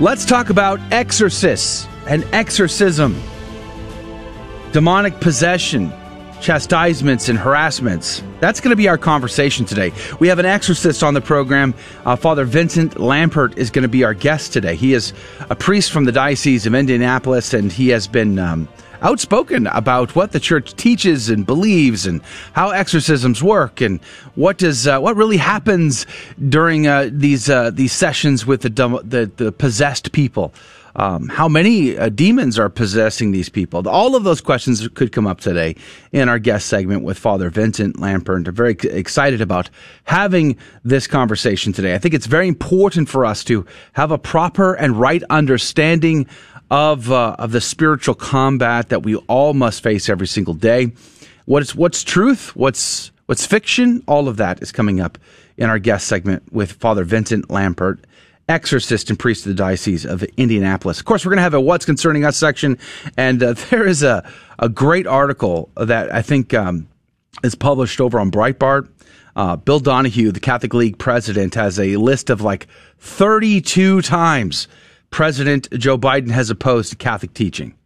Let's talk about exorcists and exorcism, demonic possession, chastisements, and harassments. That's going to be our conversation today. We have an exorcist on the program. Uh, Father Vincent Lampert is going to be our guest today. He is a priest from the Diocese of Indianapolis, and he has been. Um, outspoken about what the church teaches and believes and how exorcisms work and what does uh, what really happens during uh, these uh, these sessions with the, the, the possessed people. Um, how many uh, demons are possessing these people? All of those questions could come up today in our guest segment with Father Vincent Lampert. Very excited about having this conversation today. I think it's very important for us to have a proper and right understanding of uh, of the spiritual combat that we all must face every single day. What's what's truth? What's what's fiction? All of that is coming up in our guest segment with Father Vincent Lampert, exorcist and priest of the Diocese of Indianapolis. Of course, we're going to have a "What's Concerning Us" section, and uh, there is a a great article that I think um, is published over on Breitbart. Uh, Bill Donohue, the Catholic League president, has a list of like 32 times President Joe Biden has opposed to Catholic teaching.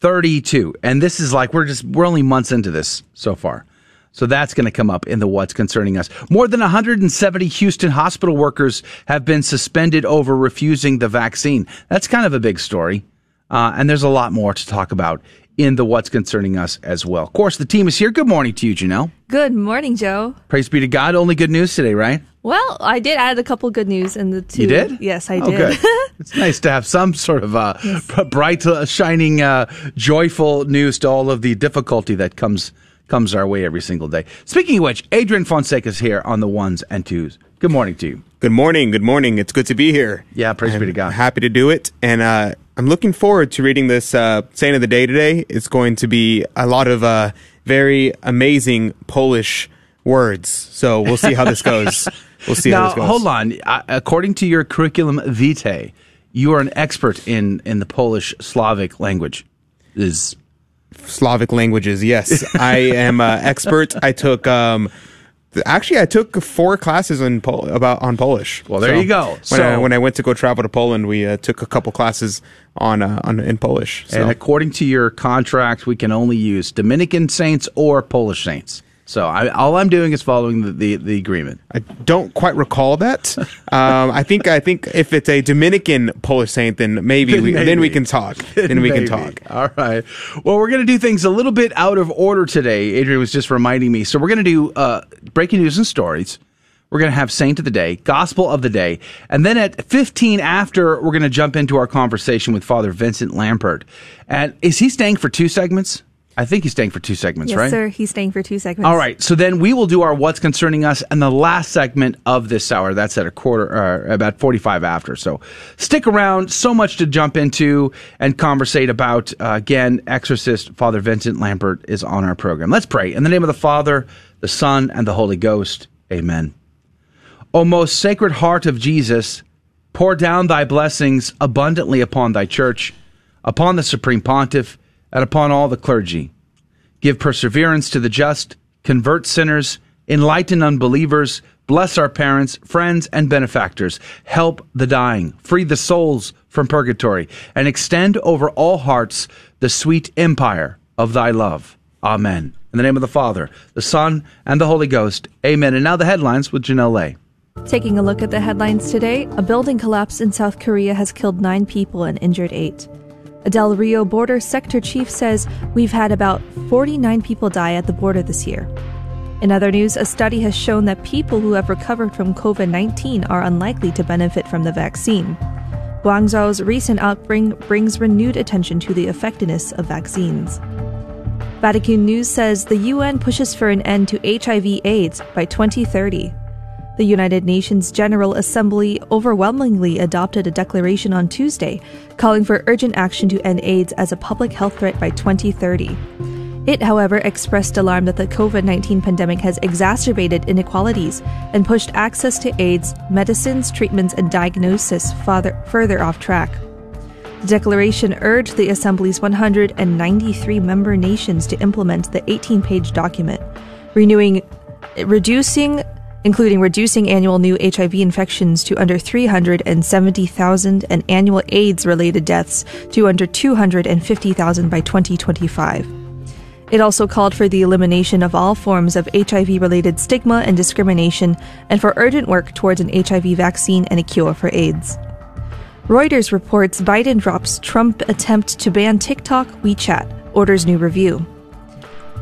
32. And this is like, we're just, we're only months into this so far. So that's going to come up in the what's concerning us. More than 170 Houston hospital workers have been suspended over refusing the vaccine. That's kind of a big story. Uh, and there's a lot more to talk about in the what's concerning us as well. Of course, the team is here. Good morning to you, Janelle. Good morning, Joe. Praise be to God. Only good news today, right? Well, I did add a couple good news in the two. You did? Yes, I oh, did. it's nice to have some sort of uh, yes. bright, uh, shining, uh, joyful news to all of the difficulty that comes comes our way every single day. Speaking of which, Adrian Fonseca is here on the ones and twos. Good morning to you. Good morning. Good morning. It's good to be here. Yeah, praise I'm be to God. Happy to do it, and uh, I'm looking forward to reading this uh, Saint of the Day today. It's going to be a lot of uh, very amazing Polish words. So we'll see how this goes. We'll see now, how this goes. hold on. according to your curriculum vitae, you are an expert in, in the Polish Slavic language. Is Slavic languages? Yes, I am an expert. I took um, actually I took four classes in Pol- about on Polish. Well, there so you go. When, so, I, when I went to go travel to Poland, we uh, took a couple classes on, uh, on in Polish. So. And according to your contract, we can only use Dominican saints or Polish saints. So I, all I'm doing is following the, the, the, agreement. I don't quite recall that. um, I think I think if it's a Dominican Polish saint, then maybe, then, we, maybe. then we can talk. Then we can talk. All right. Well, we're going to do things a little bit out of order today. Adrian was just reminding me. So we're going to do uh, breaking news and stories. We're going to have Saint of the Day, Gospel of the Day, and then at 15 after, we're going to jump into our conversation with Father Vincent Lampert. And is he staying for two segments? I think he's staying for two segments, yes, right? Yes, sir. He's staying for two segments. All right. So then we will do our what's concerning us and the last segment of this hour. That's at a quarter, uh, about 45 after. So stick around. So much to jump into and conversate about. Uh, again, exorcist Father Vincent Lampert is on our program. Let's pray. In the name of the Father, the Son, and the Holy Ghost. Amen. O most sacred heart of Jesus, pour down thy blessings abundantly upon thy church, upon the supreme pontiff, and upon all the clergy. Give perseverance to the just, convert sinners, enlighten unbelievers, bless our parents, friends, and benefactors, help the dying, free the souls from purgatory, and extend over all hearts the sweet empire of thy love. Amen. In the name of the Father, the Son, and the Holy Ghost. Amen. And now the headlines with Janelle Lay. Taking a look at the headlines today, a building collapse in South Korea has killed nine people and injured eight. A Del Rio border sector chief says we've had about 49 people die at the border this year. In other news, a study has shown that people who have recovered from COVID 19 are unlikely to benefit from the vaccine. Guangzhou's recent outbreak brings renewed attention to the effectiveness of vaccines. Vatican News says the UN pushes for an end to HIV/AIDS by 2030. The United Nations General Assembly overwhelmingly adopted a declaration on Tuesday calling for urgent action to end AIDS as a public health threat by 2030. It, however, expressed alarm that the COVID 19 pandemic has exacerbated inequalities and pushed access to AIDS, medicines, treatments, and diagnosis further off track. The declaration urged the Assembly's 193 member nations to implement the 18 page document, renewing, reducing, including reducing annual new HIV infections to under 370,000 and annual AIDS related deaths to under 250,000 by 2025. It also called for the elimination of all forms of HIV related stigma and discrimination and for urgent work towards an HIV vaccine and a cure for AIDS. Reuters reports Biden drops Trump attempt to ban TikTok, WeChat, orders new review.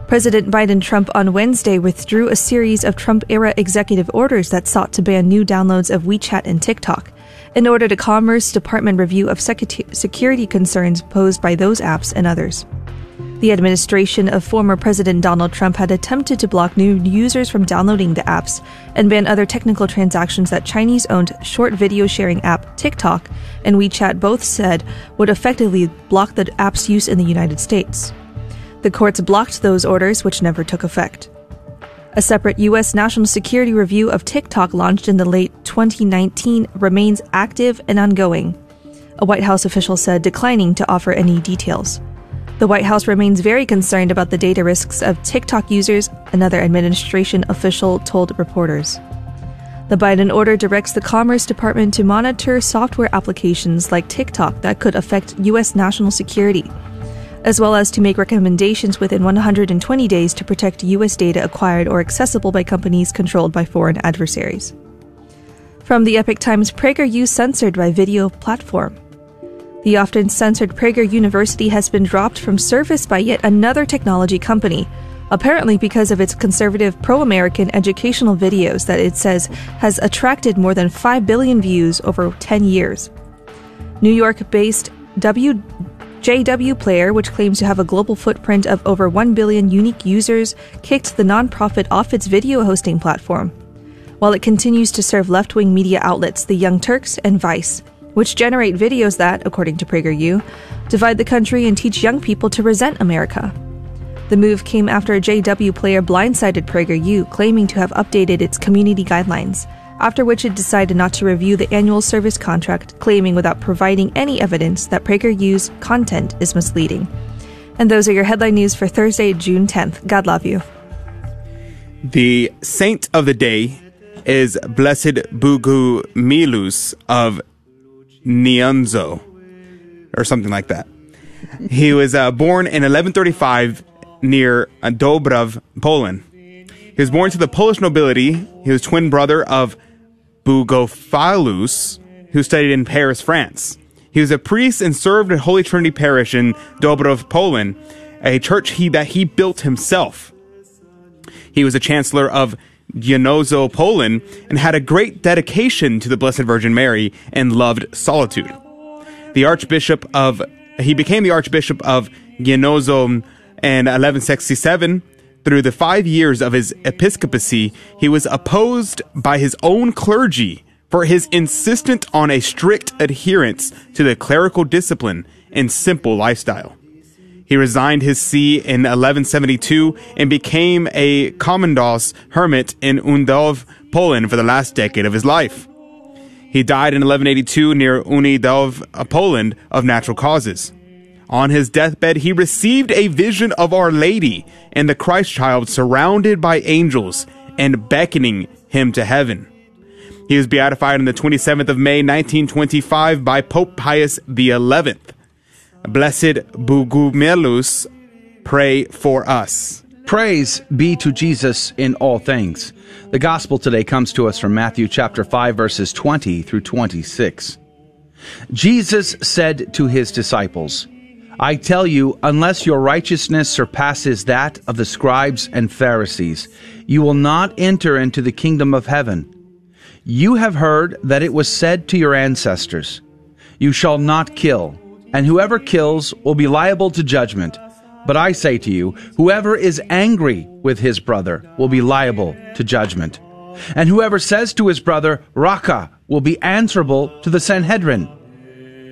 President Biden Trump on Wednesday withdrew a series of Trump era executive orders that sought to ban new downloads of WeChat and TikTok in order to Commerce Department review of security concerns posed by those apps and others. The administration of former President Donald Trump had attempted to block new users from downloading the apps and ban other technical transactions that Chinese owned short video sharing app TikTok and WeChat both said would effectively block the app's use in the United States. The courts blocked those orders, which never took effect. A separate U.S. national security review of TikTok launched in the late 2019 remains active and ongoing, a White House official said, declining to offer any details. The White House remains very concerned about the data risks of TikTok users, another administration official told reporters. The Biden order directs the Commerce Department to monitor software applications like TikTok that could affect U.S. national security, as well as to make recommendations within 120 days to protect U.S. data acquired or accessible by companies controlled by foreign adversaries. From the Epoch Times PragerU censored by video platform. The often censored Prager University has been dropped from service by yet another technology company, apparently because of its conservative pro American educational videos that it says has attracted more than 5 billion views over 10 years. New York based W. JW Player, which claims to have a global footprint of over 1 billion unique users, kicked the nonprofit off its video hosting platform. While it continues to serve left wing media outlets, the Young Turks and Vice, which generate videos that, according to PragerU, divide the country and teach young people to resent America. The move came after a JW player blindsided PragerU, claiming to have updated its community guidelines, after which it decided not to review the annual service contract, claiming without providing any evidence that PragerU's content is misleading. And those are your headline news for Thursday, June 10th. God love you. The saint of the day is Blessed Bugu Milus of Nianzo, or something like that. he was uh, born in 1135 near Dąbrow, Poland. He was born to the Polish nobility. He was twin brother of Bogofalus, who studied in Paris, France. He was a priest and served at Holy Trinity Parish in Dąbrow, Poland, a church he, that he built himself. He was a chancellor of Janoszo, Poland, and had a great dedication to the Blessed Virgin Mary and loved solitude. The Archbishop of he became the Archbishop of Janoszo in 1167. Through the five years of his episcopacy, he was opposed by his own clergy for his insistence on a strict adherence to the clerical discipline and simple lifestyle. He resigned his see in 1172 and became a Commandos hermit in Undów, Poland for the last decade of his life. He died in 1182 near Unidów, Poland, of natural causes. On his deathbed, he received a vision of Our Lady and the Christ child surrounded by angels and beckoning him to heaven. He was beatified on the 27th of May, 1925 by Pope Pius XI. Blessed Bogumilus, pray for us. Praise be to Jesus in all things. The gospel today comes to us from Matthew chapter 5 verses 20 through 26. Jesus said to his disciples, I tell you, unless your righteousness surpasses that of the scribes and Pharisees, you will not enter into the kingdom of heaven. You have heard that it was said to your ancestors, You shall not kill and whoever kills will be liable to judgment. But I say to you, whoever is angry with his brother will be liable to judgment. And whoever says to his brother, Raca, will be answerable to the Sanhedrin.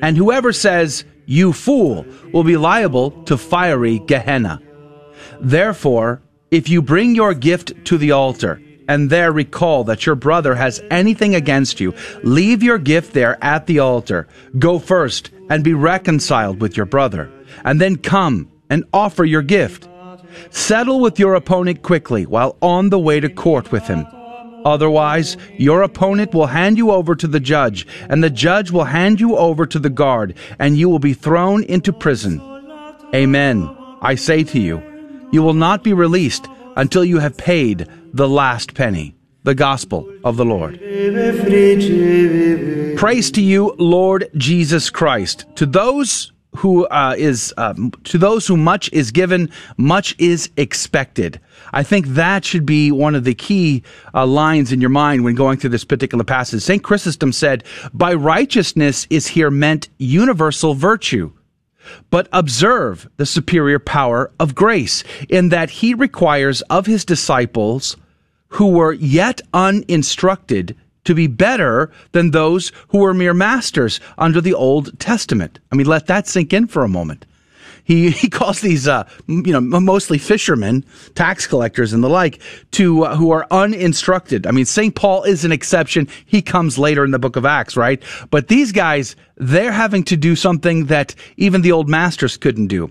And whoever says, You fool, will be liable to fiery Gehenna. Therefore, if you bring your gift to the altar, and there recall that your brother has anything against you, leave your gift there at the altar. Go first and be reconciled with your brother, and then come and offer your gift. Settle with your opponent quickly while on the way to court with him. Otherwise, your opponent will hand you over to the judge, and the judge will hand you over to the guard, and you will be thrown into prison. Amen. I say to you, you will not be released until you have paid the last penny. The gospel of the Lord. Praise to you, Lord Jesus Christ. To those who uh, is um, to those who much is given, much is expected. I think that should be one of the key uh, lines in your mind when going through this particular passage. Saint Chrysostom said, "By righteousness is here meant universal virtue." But observe the superior power of grace in that he requires of his disciples who were yet uninstructed to be better than those who were mere masters under the Old Testament. I mean, let that sink in for a moment. He, he calls these, uh, you know, mostly fishermen, tax collectors, and the like, to uh, who are uninstructed. I mean, St. Paul is an exception. He comes later in the book of Acts, right? But these guys, they're having to do something that even the old masters couldn't do.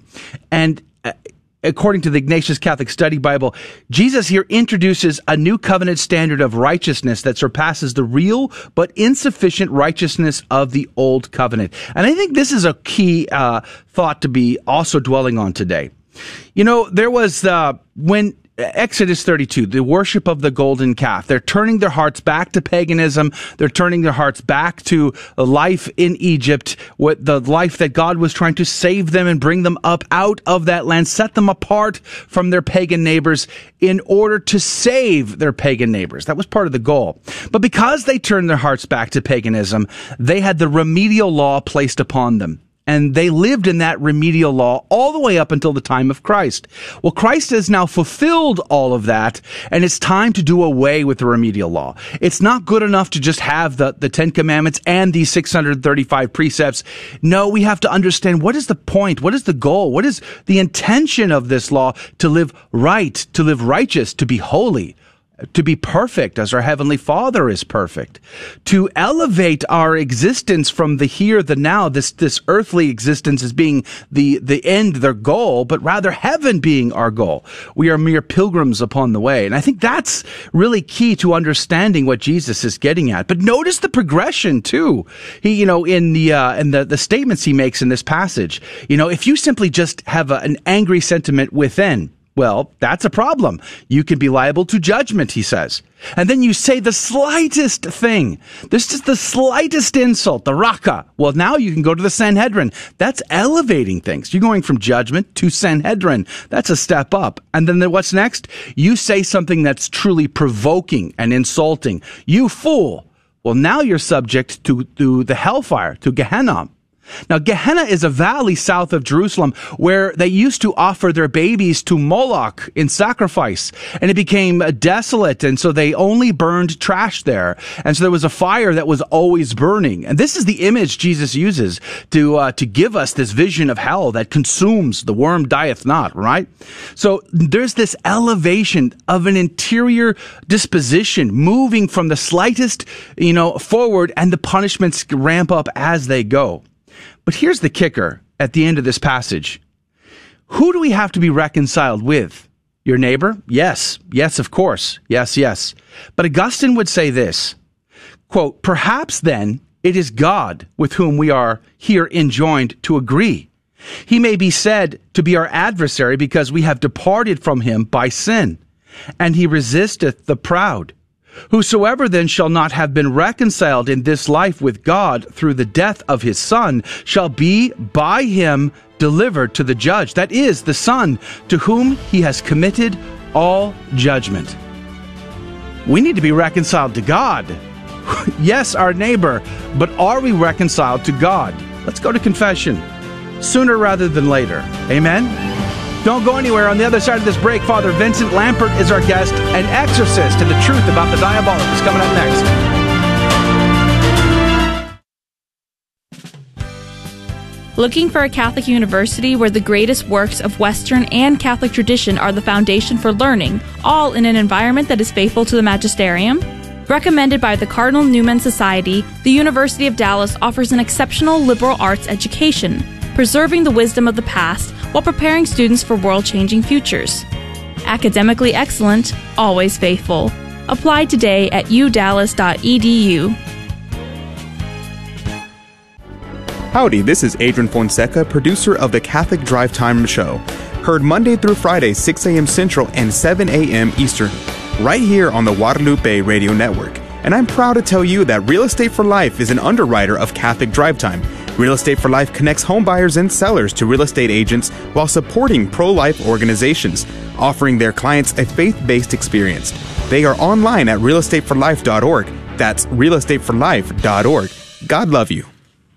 And uh, according to the Ignatius Catholic Study Bible, Jesus here introduces a new covenant standard of righteousness that surpasses the real but insufficient righteousness of the old covenant. And I think this is a key uh, thought to be also dwelling on today. You know, there was uh, when Exodus 32, the worship of the golden calf. They're turning their hearts back to paganism. They're turning their hearts back to life in Egypt, with the life that God was trying to save them and bring them up out of that land, set them apart from their pagan neighbors in order to save their pagan neighbors. That was part of the goal. But because they turned their hearts back to paganism, they had the remedial law placed upon them and they lived in that remedial law all the way up until the time of Christ. Well, Christ has now fulfilled all of that, and it's time to do away with the remedial law. It's not good enough to just have the, the Ten Commandments and these 635 precepts. No, we have to understand what is the point? What is the goal? What is the intention of this law? To live right, to live righteous, to be holy to be perfect as our heavenly father is perfect to elevate our existence from the here the now this this earthly existence as being the the end their goal but rather heaven being our goal. We are mere pilgrims upon the way. And i think that's really key to understanding what jesus is getting at. But notice the progression too. He you know in the uh in the the statements he makes in this passage you know if you simply just have a, an angry sentiment within well, that's a problem. You can be liable to judgment, he says. And then you say the slightest thing. This is the slightest insult, the Raca. Well, now you can go to the Sanhedrin. That's elevating things. You're going from judgment to Sanhedrin. That's a step up. And then what's next? You say something that's truly provoking and insulting. You fool. Well, now you're subject to, to the hellfire, to Gehenna. Now, Gehenna is a valley south of Jerusalem where they used to offer their babies to Moloch in sacrifice, and it became desolate, and so they only burned trash there. And so there was a fire that was always burning. And this is the image Jesus uses to uh, to give us this vision of hell that consumes the worm dieth not. Right? So there's this elevation of an interior disposition, moving from the slightest, you know, forward, and the punishments ramp up as they go. But here's the kicker at the end of this passage. Who do we have to be reconciled with? Your neighbor? Yes. Yes, of course. Yes, yes. But Augustine would say this, quote, perhaps then it is God with whom we are here enjoined to agree. He may be said to be our adversary because we have departed from him by sin, and he resisteth the proud. Whosoever then shall not have been reconciled in this life with God through the death of his Son shall be by him delivered to the judge, that is, the Son, to whom he has committed all judgment. We need to be reconciled to God. yes, our neighbor, but are we reconciled to God? Let's go to confession sooner rather than later. Amen. Don't go anywhere. On the other side of this break, Father Vincent Lampert is our guest, an exorcist, and the truth about the diabolic is coming up next. Looking for a Catholic university where the greatest works of Western and Catholic tradition are the foundation for learning, all in an environment that is faithful to the magisterium? Recommended by the Cardinal Newman Society, the University of Dallas offers an exceptional liberal arts education, preserving the wisdom of the past while preparing students for world changing futures. Academically excellent, always faithful. Apply today at udallas.edu. Howdy, this is Adrian Fonseca, producer of the Catholic Drive Time Show. Heard Monday through Friday, 6 a.m. Central and 7 a.m. Eastern, right here on the Guadalupe Radio Network. And I'm proud to tell you that Real Estate for Life is an underwriter of Catholic Drive Time. Real Estate for Life connects homebuyers and sellers to real estate agents while supporting pro life organizations, offering their clients a faith based experience. They are online at realestateforlife.org. That's realestateforlife.org. God love you.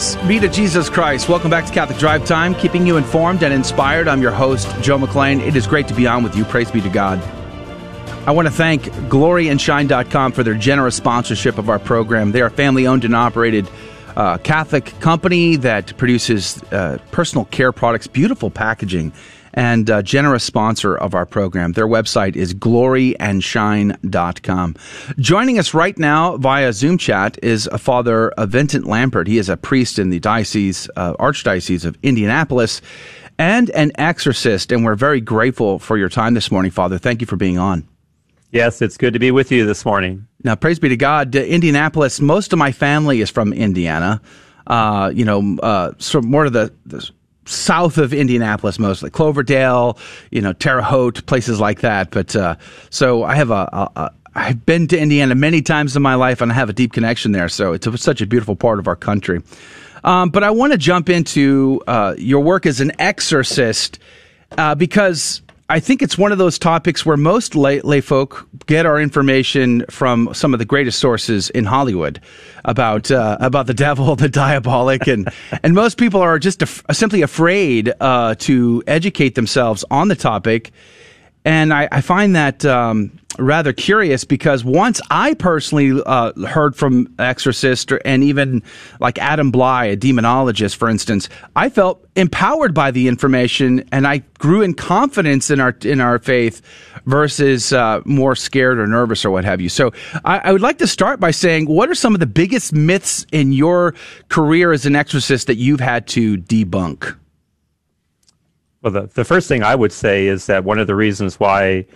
Praise be to Jesus Christ. Welcome back to Catholic Drive Time, keeping you informed and inspired. I'm your host, Joe McClane. It is great to be on with you. Praise be to God. I want to thank gloryandshine.com for their generous sponsorship of our program. They are a family owned and operated uh, Catholic company that produces uh, personal care products, beautiful packaging and a generous sponsor of our program. Their website is gloryandshine.com. Joining us right now via Zoom chat is a Father Vincent Lampert. He is a priest in the diocese, uh, Archdiocese of Indianapolis, and an exorcist. And we're very grateful for your time this morning, Father. Thank you for being on. Yes, it's good to be with you this morning. Now, praise be to God. Uh, Indianapolis, most of my family is from Indiana. Uh, you know, uh, sort of more to the, the south of Indianapolis, mostly Cloverdale, you know, Terre Haute, places like that. But uh, so I have a, a, a I've been to Indiana many times in my life, and I have a deep connection there. So it's a, such a beautiful part of our country. Um, but I want to jump into uh, your work as an exorcist uh, because I think it's one of those topics where most lay, lay, folk get our information from some of the greatest sources in Hollywood about uh, about the devil, the diabolic, and and most people are just af- simply afraid uh, to educate themselves on the topic. And I, I find that um, rather curious because once I personally uh, heard from Exorcist or, and even like Adam Blai, a demonologist, for instance, I felt empowered by the information and I grew in confidence in our in our faith versus uh, more scared or nervous or what have you. So I, I would like to start by saying, what are some of the biggest myths in your career as an exorcist that you've had to debunk? Well, the, the first thing I would say is that one of the reasons why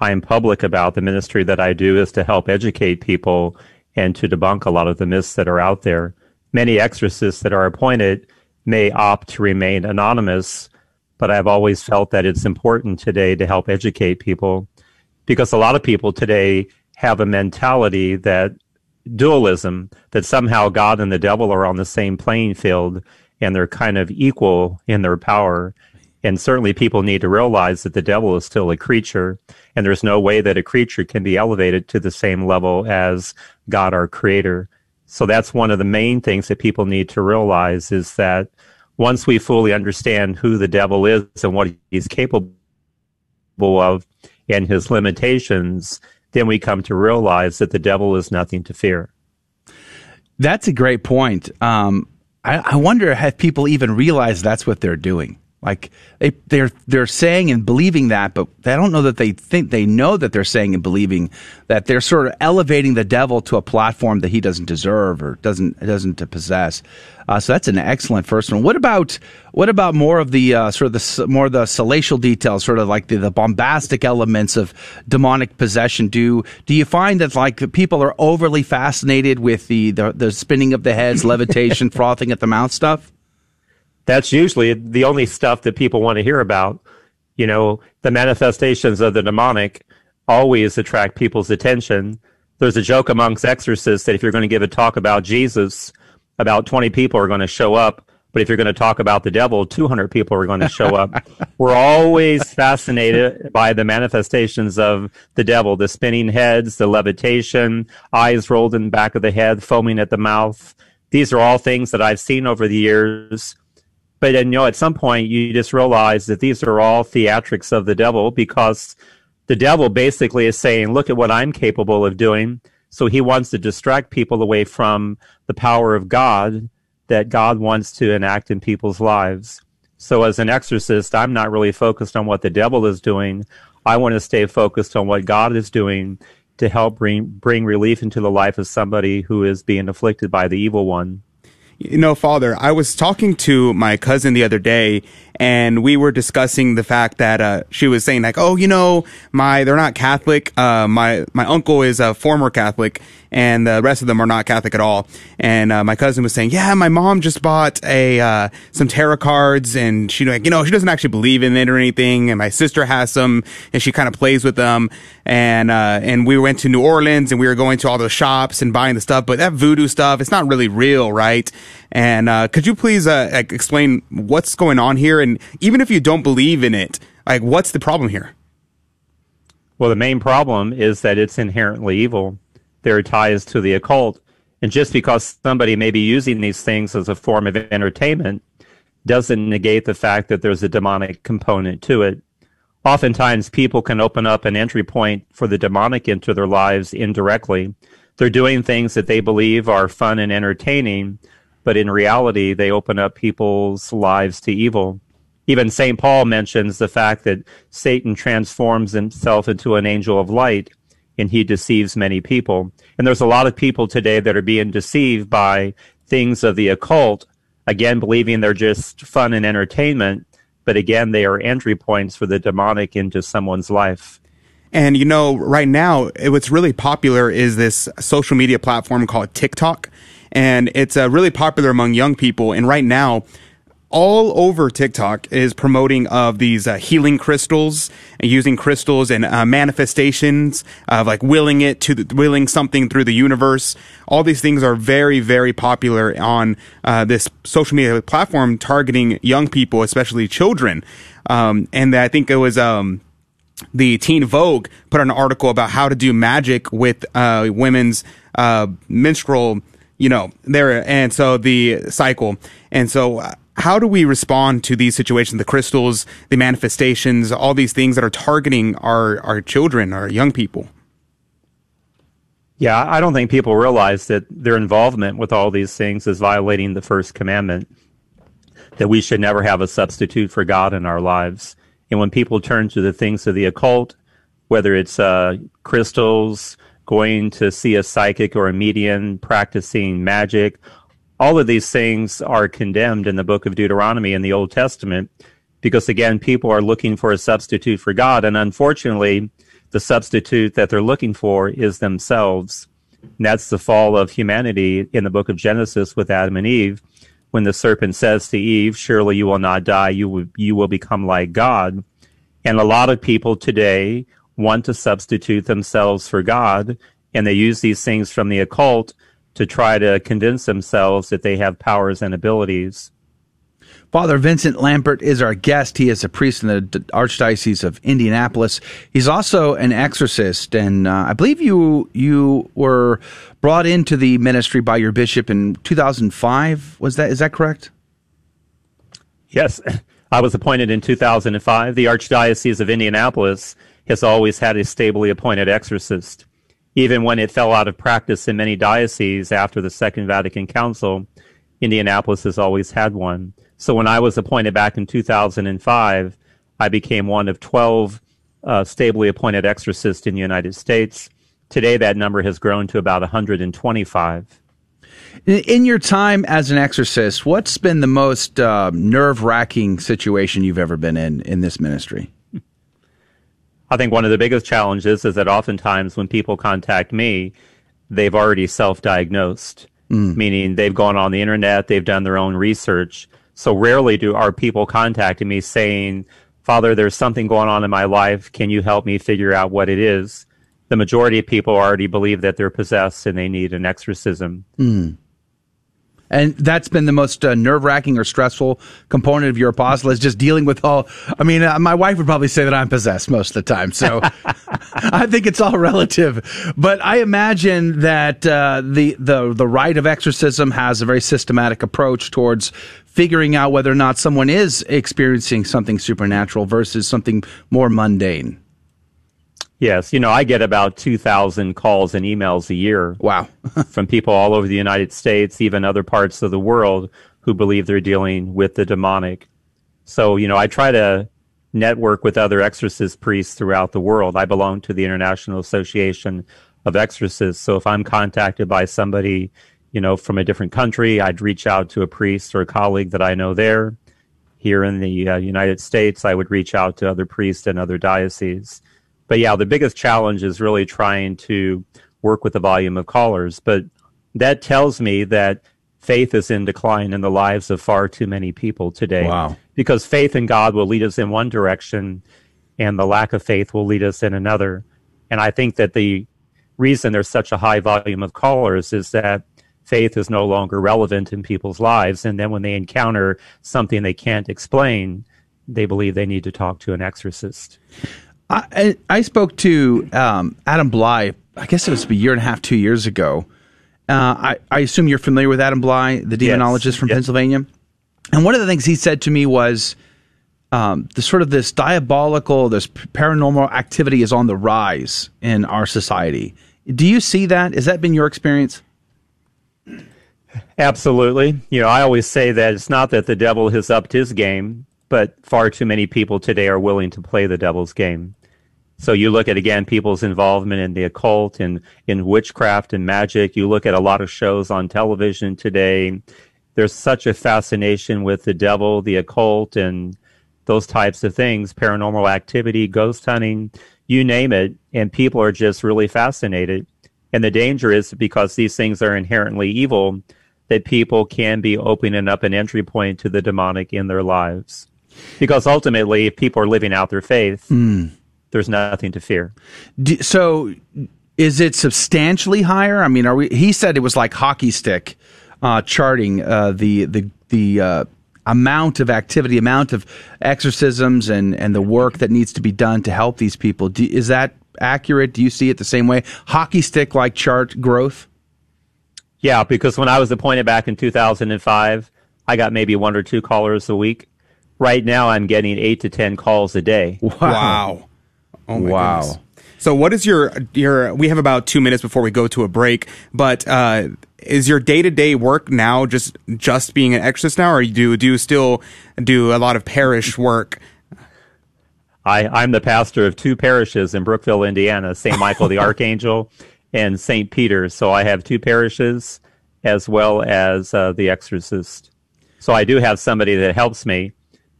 I am public about the ministry that I do is to help educate people and to debunk a lot of the myths that are out there. Many exorcists that are appointed may opt to remain anonymous, but I've always felt that it's important today to help educate people because a lot of people today have a mentality that dualism, that somehow God and the devil are on the same playing field and they're kind of equal in their power. And certainly people need to realize that the devil is still a creature and there's no way that a creature can be elevated to the same level as God, our creator. So that's one of the main things that people need to realize is that once we fully understand who the devil is and what he's capable of and his limitations, then we come to realize that the devil is nothing to fear. That's a great point. Um, I, I wonder if people even realize that's what they're doing. Like they they're they're saying and believing that, but I don't know that they think they know that they're saying and believing that they're sort of elevating the devil to a platform that he doesn't deserve or doesn't doesn't possess. Uh, so that's an excellent first one. What about what about more of the uh, sort of the more of the salacial details, sort of like the, the bombastic elements of demonic possession? Do do you find that like people are overly fascinated with the the, the spinning of the heads, levitation, frothing at the mouth stuff? That's usually the only stuff that people want to hear about. You know, the manifestations of the demonic always attract people's attention. There's a joke amongst exorcists that if you're going to give a talk about Jesus, about 20 people are going to show up. But if you're going to talk about the devil, 200 people are going to show up. We're always fascinated by the manifestations of the devil, the spinning heads, the levitation, eyes rolled in the back of the head, foaming at the mouth. These are all things that I've seen over the years but then, you know, at some point, you just realize that these are all theatrics of the devil because the devil basically is saying, look at what I'm capable of doing. So he wants to distract people away from the power of God that God wants to enact in people's lives. So as an exorcist, I'm not really focused on what the devil is doing. I want to stay focused on what God is doing to help bring, bring relief into the life of somebody who is being afflicted by the evil one. You know, Father, I was talking to my cousin the other day, and we were discussing the fact that uh, she was saying like, "Oh, you know, my they're not Catholic. Uh, my my uncle is a former Catholic, and the rest of them are not Catholic at all." And uh, my cousin was saying, "Yeah, my mom just bought a uh, some tarot cards, and she like, you know, she doesn't actually believe in it or anything. And my sister has some, and she kind of plays with them. And uh, and we went to New Orleans, and we were going to all those shops and buying the stuff, but that voodoo stuff, it's not really real, right?" And uh, could you please uh, explain what's going on here? And even if you don't believe in it, like what's the problem here? Well, the main problem is that it's inherently evil. There are ties to the occult. And just because somebody may be using these things as a form of entertainment doesn't negate the fact that there's a demonic component to it. Oftentimes, people can open up an entry point for the demonic into their lives indirectly. They're doing things that they believe are fun and entertaining, but in reality, they open up people's lives to evil. Even St. Paul mentions the fact that Satan transforms himself into an angel of light and he deceives many people. And there's a lot of people today that are being deceived by things of the occult, again, believing they're just fun and entertainment, but again, they are entry points for the demonic into someone's life. And you know, right now, what's really popular is this social media platform called TikTok and it's uh, really popular among young people. And right now, all over TikTok is promoting of these uh, healing crystals, and using crystals and uh, manifestations of like willing it to the, willing something through the universe. All these things are very, very popular on uh, this social media platform targeting young people, especially children. Um, and I think it was um, the Teen Vogue put an article about how to do magic with uh, women's uh, menstrual you know, there, and so the cycle. And so, uh, how do we respond to these situations, the crystals, the manifestations, all these things that are targeting our, our children, our young people? Yeah, I don't think people realize that their involvement with all these things is violating the first commandment that we should never have a substitute for God in our lives. And when people turn to the things of the occult, whether it's uh, crystals, going to see a psychic or a medium, practicing magic. All of these things are condemned in the book of Deuteronomy in the Old Testament because, again, people are looking for a substitute for God. And unfortunately, the substitute that they're looking for is themselves. And that's the fall of humanity in the book of Genesis with Adam and Eve. When the serpent says to Eve, Surely you will not die, you will, you will become like God. And a lot of people today want to substitute themselves for God, and they use these things from the occult to try to convince themselves that they have powers and abilities. Father Vincent Lampert is our guest. He is a priest in the Archdiocese of Indianapolis. He's also an exorcist, and uh, I believe you you were brought into the ministry by your bishop in 2005. Was that is that correct? Yes, I was appointed in 2005. The Archdiocese of Indianapolis has always had a stably appointed exorcist. Even when it fell out of practice in many dioceses after the Second Vatican Council, Indianapolis has always had one. So when I was appointed back in 2005, I became one of 12 uh, stably appointed exorcists in the United States. Today, that number has grown to about 125. In your time as an exorcist, what's been the most uh, nerve wracking situation you've ever been in in this ministry? I think one of the biggest challenges is that oftentimes when people contact me, they've already self diagnosed, mm. meaning they've gone on the internet, they've done their own research. So rarely do are people contacting me saying, Father, there's something going on in my life. Can you help me figure out what it is? The majority of people already believe that they're possessed and they need an exorcism. Mm. And that's been the most uh, nerve wracking or stressful component of your apostle is just dealing with all. I mean, uh, my wife would probably say that I'm possessed most of the time. So I think it's all relative. But I imagine that uh, the, the, the rite of exorcism has a very systematic approach towards figuring out whether or not someone is experiencing something supernatural versus something more mundane. Yes, you know, I get about 2,000 calls and emails a year. Wow. from people all over the United States, even other parts of the world who believe they're dealing with the demonic. So, you know, I try to network with other exorcist priests throughout the world. I belong to the International Association of Exorcists. So if I'm contacted by somebody, you know, from a different country, I'd reach out to a priest or a colleague that I know there. Here in the uh, United States, I would reach out to other priests in other dioceses but yeah, the biggest challenge is really trying to work with the volume of callers. But that tells me that faith is in decline in the lives of far too many people today. Wow. Because faith in God will lead us in one direction and the lack of faith will lead us in another. And I think that the reason there's such a high volume of callers is that faith is no longer relevant in people's lives. And then when they encounter something they can't explain, they believe they need to talk to an exorcist. I, I spoke to um, Adam Blai, I guess it was a year and a half, two years ago. Uh, I, I assume you're familiar with Adam Blai, the demonologist yes. from yes. Pennsylvania. And one of the things he said to me was um, the sort of this diabolical, this paranormal activity is on the rise in our society. Do you see that? Has that been your experience? Absolutely. You know, I always say that it's not that the devil has upped his game, but far too many people today are willing to play the devil's game. So you look at again people's involvement in the occult and in witchcraft and magic. You look at a lot of shows on television today. There's such a fascination with the devil, the occult, and those types of things, paranormal activity, ghost hunting, you name it, and people are just really fascinated. And the danger is because these things are inherently evil, that people can be opening up an entry point to the demonic in their lives. Because ultimately, if people are living out their faith, mm there's nothing to fear. Do, so, is it substantially higher? I mean, are we? He said it was like hockey stick uh, charting uh, the the the uh, amount of activity, amount of exorcisms, and and the work that needs to be done to help these people. Do, is that accurate? Do you see it the same way? Hockey stick like chart growth. Yeah, because when I was appointed back in 2005, I got maybe one or two callers a week. Right now, I'm getting eight to ten calls a day. Wow. wow. Oh wow. Goodness. So what is your your we have about 2 minutes before we go to a break, but uh, is your day-to-day work now just just being an exorcist now or do you do you still do a lot of parish work? I, I'm the pastor of two parishes in Brookville, Indiana, St. Michael the Archangel and St. Peter. So I have two parishes as well as uh, the exorcist. So I do have somebody that helps me.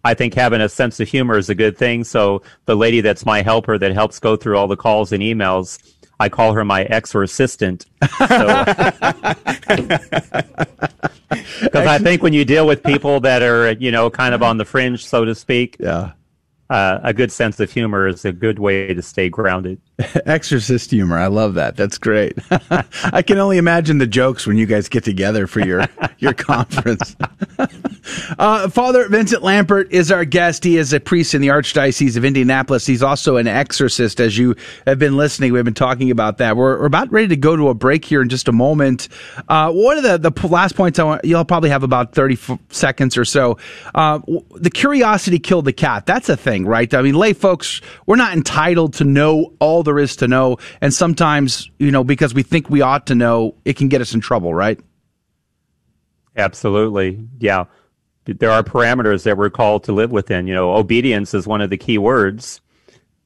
I think having a sense of humor is a good thing. So the lady that's my helper that helps go through all the calls and emails, I call her my ex or assistant. Because I think when you deal with people that are, you know, kind of on the fringe, so to speak, yeah uh, a good sense of humor is a good way to stay grounded. Exorcist humor. I love that. That's great. I can only imagine the jokes when you guys get together for your, your conference. uh, Father Vincent Lampert is our guest. He is a priest in the Archdiocese of Indianapolis. He's also an exorcist, as you have been listening. We've been talking about that. We're, we're about ready to go to a break here in just a moment. Uh, one of the, the last points I want, you'll probably have about 30 f- seconds or so. Uh, the curiosity killed the cat. That's a thing right? I mean, lay folks, we're not entitled to know all there is to know. And sometimes, you know, because we think we ought to know, it can get us in trouble, right? Absolutely. Yeah. there are parameters that we're called to live within. You know, obedience is one of the key words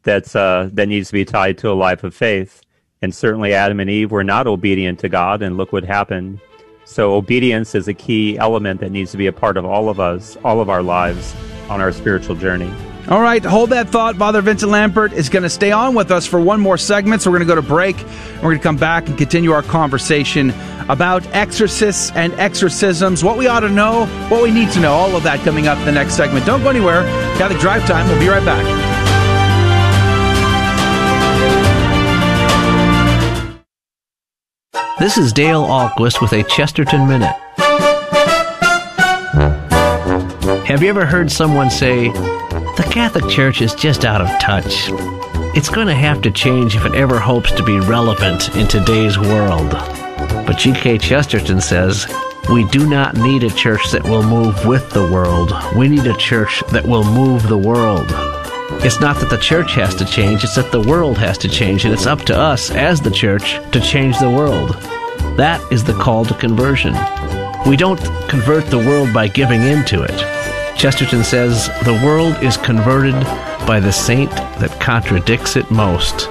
that's uh, that needs to be tied to a life of faith. And certainly, Adam and Eve were not obedient to God, and look what happened. So, obedience is a key element that needs to be a part of all of us, all of our lives on our spiritual journey. All right, hold that thought. Father Vincent Lampert is going to stay on with us for one more segment. So we're going to go to break. We're going to come back and continue our conversation about exorcists and exorcisms, what we ought to know, what we need to know. All of that coming up in the next segment. Don't go anywhere. Catholic Drive Time. We'll be right back. This is Dale Ahlquist with a Chesterton Minute. Have you ever heard someone say, the Catholic Church is just out of touch? It's going to have to change if it ever hopes to be relevant in today's world. But G.K. Chesterton says, we do not need a church that will move with the world. We need a church that will move the world. It's not that the church has to change, it's that the world has to change, and it's up to us as the church to change the world. That is the call to conversion. We don't convert the world by giving into it. Chesterton says the world is converted by the saint that contradicts it most.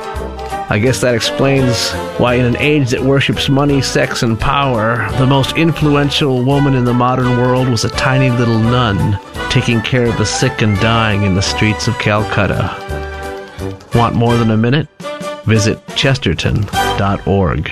I guess that explains why, in an age that worships money, sex, and power, the most influential woman in the modern world was a tiny little nun taking care of the sick and dying in the streets of Calcutta. Want more than a minute? Visit chesterton.org.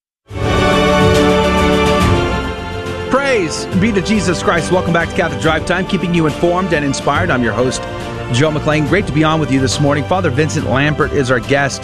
Praise be to Jesus Christ. Welcome back to Catholic Drive Time, keeping you informed and inspired. I'm your host, Joe McClane. Great to be on with you this morning. Father Vincent Lampert is our guest.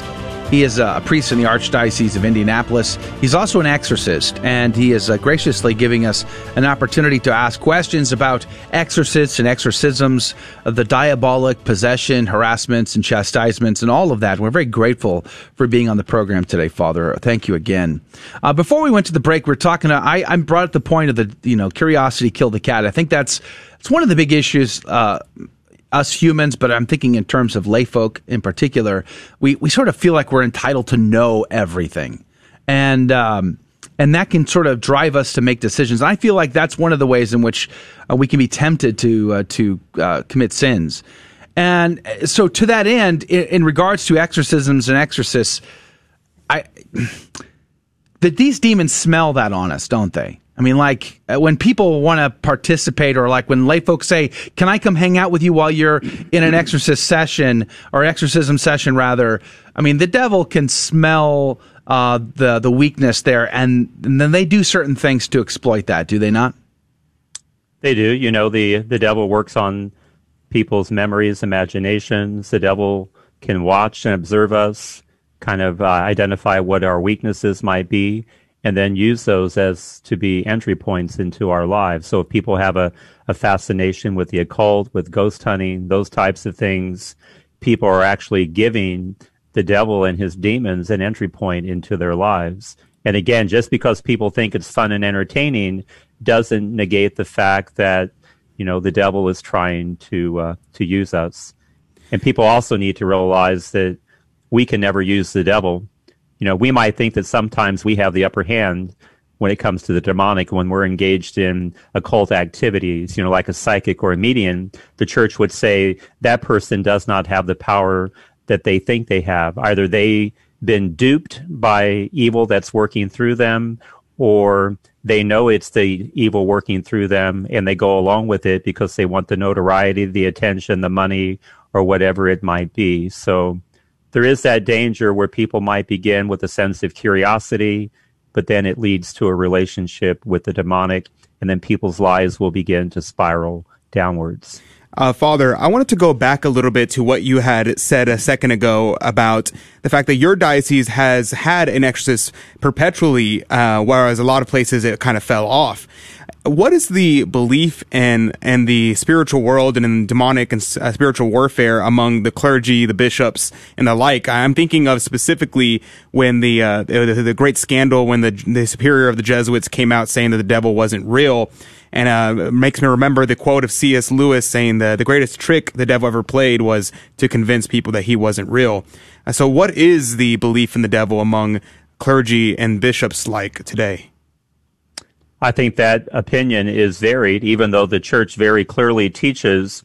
He is a priest in the Archdiocese of Indianapolis. He's also an exorcist, and he is uh, graciously giving us an opportunity to ask questions about exorcists and exorcisms, uh, the diabolic possession, harassments, and chastisements, and all of that. We're very grateful for being on the program today, Father. Thank you again. Uh, before we went to the break, we are talking. To, I, I brought the point of the you know curiosity killed the cat. I think that's it's one of the big issues uh, us humans, but I'm thinking in terms of layfolk in particular, we, we sort of feel like we're entitled to know everything. And, um, and that can sort of drive us to make decisions. I feel like that's one of the ways in which uh, we can be tempted to, uh, to uh, commit sins. And so, to that end, in, in regards to exorcisms and exorcists, I, that these demons smell that on us, don't they? I mean, like uh, when people want to participate, or like when lay folks say, "Can I come hang out with you while you're in an exorcist session or exorcism session?" Rather, I mean, the devil can smell uh, the the weakness there, and, and then they do certain things to exploit that. Do they not? They do. You know, the the devil works on people's memories, imaginations. The devil can watch and observe us, kind of uh, identify what our weaknesses might be and then use those as to be entry points into our lives. So if people have a, a fascination with the occult, with ghost hunting, those types of things, people are actually giving the devil and his demons an entry point into their lives. And again, just because people think it's fun and entertaining doesn't negate the fact that you know the devil is trying to uh, to use us. And people also need to realize that we can never use the devil you know, we might think that sometimes we have the upper hand when it comes to the demonic when we're engaged in occult activities, you know, like a psychic or a medium, the church would say that person does not have the power that they think they have. Either they been duped by evil that's working through them or they know it's the evil working through them and they go along with it because they want the notoriety, the attention, the money, or whatever it might be. So there is that danger where people might begin with a sense of curiosity, but then it leads to a relationship with the demonic, and then people's lives will begin to spiral downwards. Uh, Father, I wanted to go back a little bit to what you had said a second ago about the fact that your diocese has had an exorcist perpetually, uh, whereas a lot of places it kind of fell off. What is the belief in and the spiritual world and in demonic and uh, spiritual warfare among the clergy, the bishops, and the like? I'm thinking of specifically when the uh, the, the, great scandal when the the superior of the Jesuits came out saying that the devil wasn't real. And uh, makes me remember the quote of C.S. Lewis saying that the greatest trick the devil ever played was to convince people that he wasn't real. Uh, so, what is the belief in the devil among clergy and bishops like today? I think that opinion is varied, even though the church very clearly teaches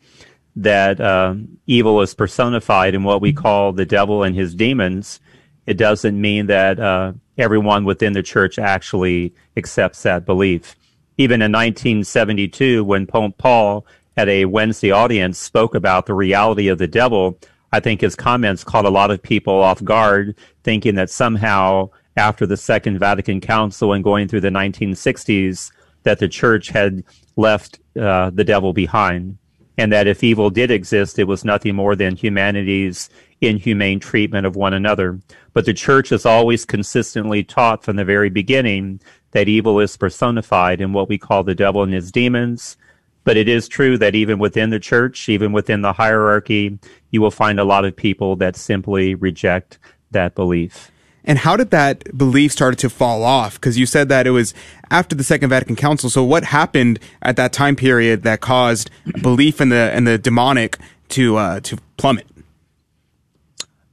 that uh, evil is personified in what we call the devil and his demons. It doesn't mean that uh, everyone within the church actually accepts that belief. Even in 1972, when Pope Paul at a Wednesday audience spoke about the reality of the devil, I think his comments caught a lot of people off guard, thinking that somehow after the Second Vatican Council and going through the 1960s that the church had left uh, the devil behind. And that if evil did exist, it was nothing more than humanity's inhumane treatment of one another. But the church has always consistently taught from the very beginning that evil is personified in what we call the devil and his demons. But it is true that even within the church, even within the hierarchy, you will find a lot of people that simply reject that belief. And how did that belief start to fall off? Because you said that it was after the Second Vatican Council. So what happened at that time period that caused belief in the in the demonic to uh, to plummet?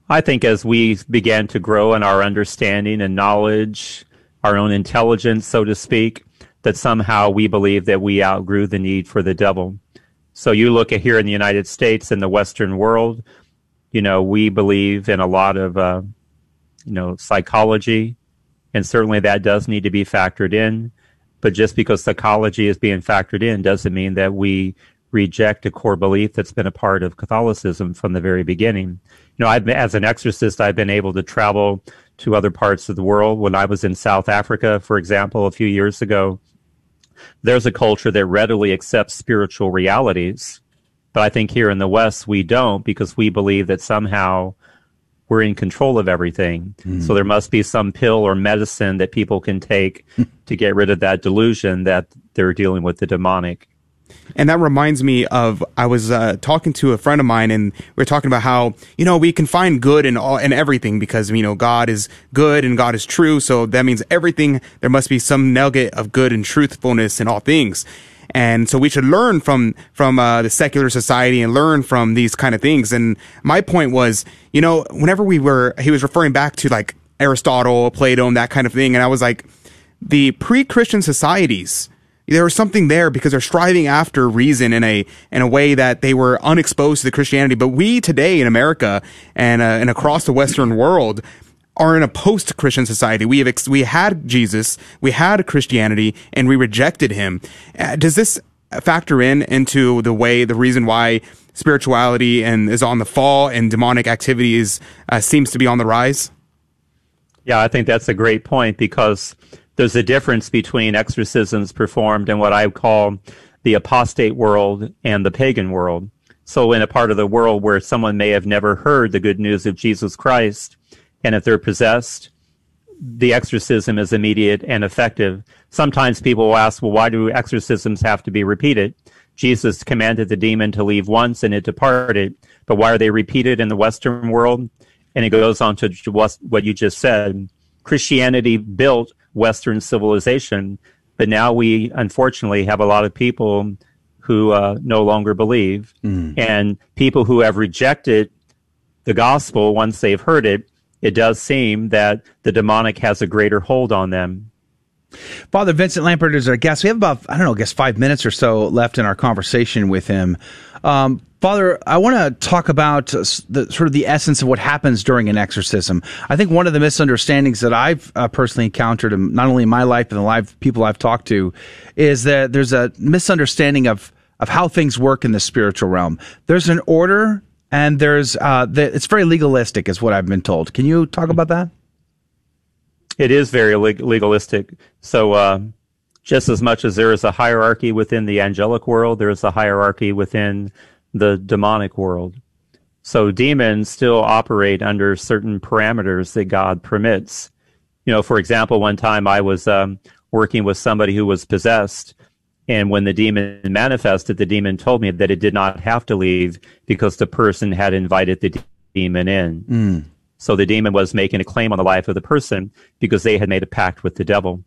I think as we began to grow in our understanding and knowledge, our own intelligence, so to speak, that somehow we believe that we outgrew the need for the devil. So you look at here in the United States and the Western world, you know, we believe in a lot of uh, you know, psychology, and certainly that does need to be factored in. But just because psychology is being factored in doesn't mean that we reject a core belief that's been a part of Catholicism from the very beginning. You know, I've been, as an exorcist, I've been able to travel to other parts of the world. When I was in South Africa, for example, a few years ago, there's a culture that readily accepts spiritual realities. But I think here in the West, we don't because we believe that somehow we're in control of everything. Mm. So there must be some pill or medicine that people can take to get rid of that delusion that they're dealing with the demonic. And that reminds me of I was uh, talking to a friend of mine, and we are talking about how you know we can find good in all in everything because you know God is good and God is true. So that means everything there must be some nugget of good and truthfulness in all things and so we should learn from from uh, the secular society and learn from these kind of things. And my point was, you know, whenever we were, he was referring back to like Aristotle, Plato, and that kind of thing, and I was like, the pre-Christian societies. There was something there because they're striving after reason in a in a way that they were unexposed to the Christianity. But we today in America and uh, and across the Western world, are in a post-Christian society. We have ex- we had Jesus, we had Christianity, and we rejected him. Uh, does this factor in into the way the reason why spirituality and is on the fall and demonic activities uh, seems to be on the rise? Yeah, I think that's a great point because there's a difference between exorcisms performed in what I call the apostate world and the pagan world. So, in a part of the world where someone may have never heard the good news of Jesus Christ, and if they're possessed, the exorcism is immediate and effective. Sometimes people will ask, well, why do exorcisms have to be repeated? Jesus commanded the demon to leave once and it departed, but why are they repeated in the Western world? And it goes on to what you just said. Christianity built Western civilization, but now we unfortunately have a lot of people who uh, no longer believe. Mm. And people who have rejected the gospel once they've heard it it does seem that the demonic has a greater hold on them. Father Vincent Lampert is our guest. We have about, I don't know, I guess five minutes or so left in our conversation with him. Um, Father, I want to talk about the sort of the essence of what happens during an exorcism. I think one of the misunderstandings that I've uh, personally encountered, not only in my life but in the life people I've talked to, is that there's a misunderstanding of of how things work in the spiritual realm. There's an order and there's uh, the, it's very legalistic, is what I've been told. Can you talk about that? It is very legalistic. So, uh, just as much as there is a hierarchy within the angelic world, there is a hierarchy within the demonic world. So, demons still operate under certain parameters that God permits. You know, for example, one time I was um, working with somebody who was possessed, And when the demon manifested, the demon told me that it did not have to leave because the person had invited the demon in. Mm. So the demon was making a claim on the life of the person because they had made a pact with the devil.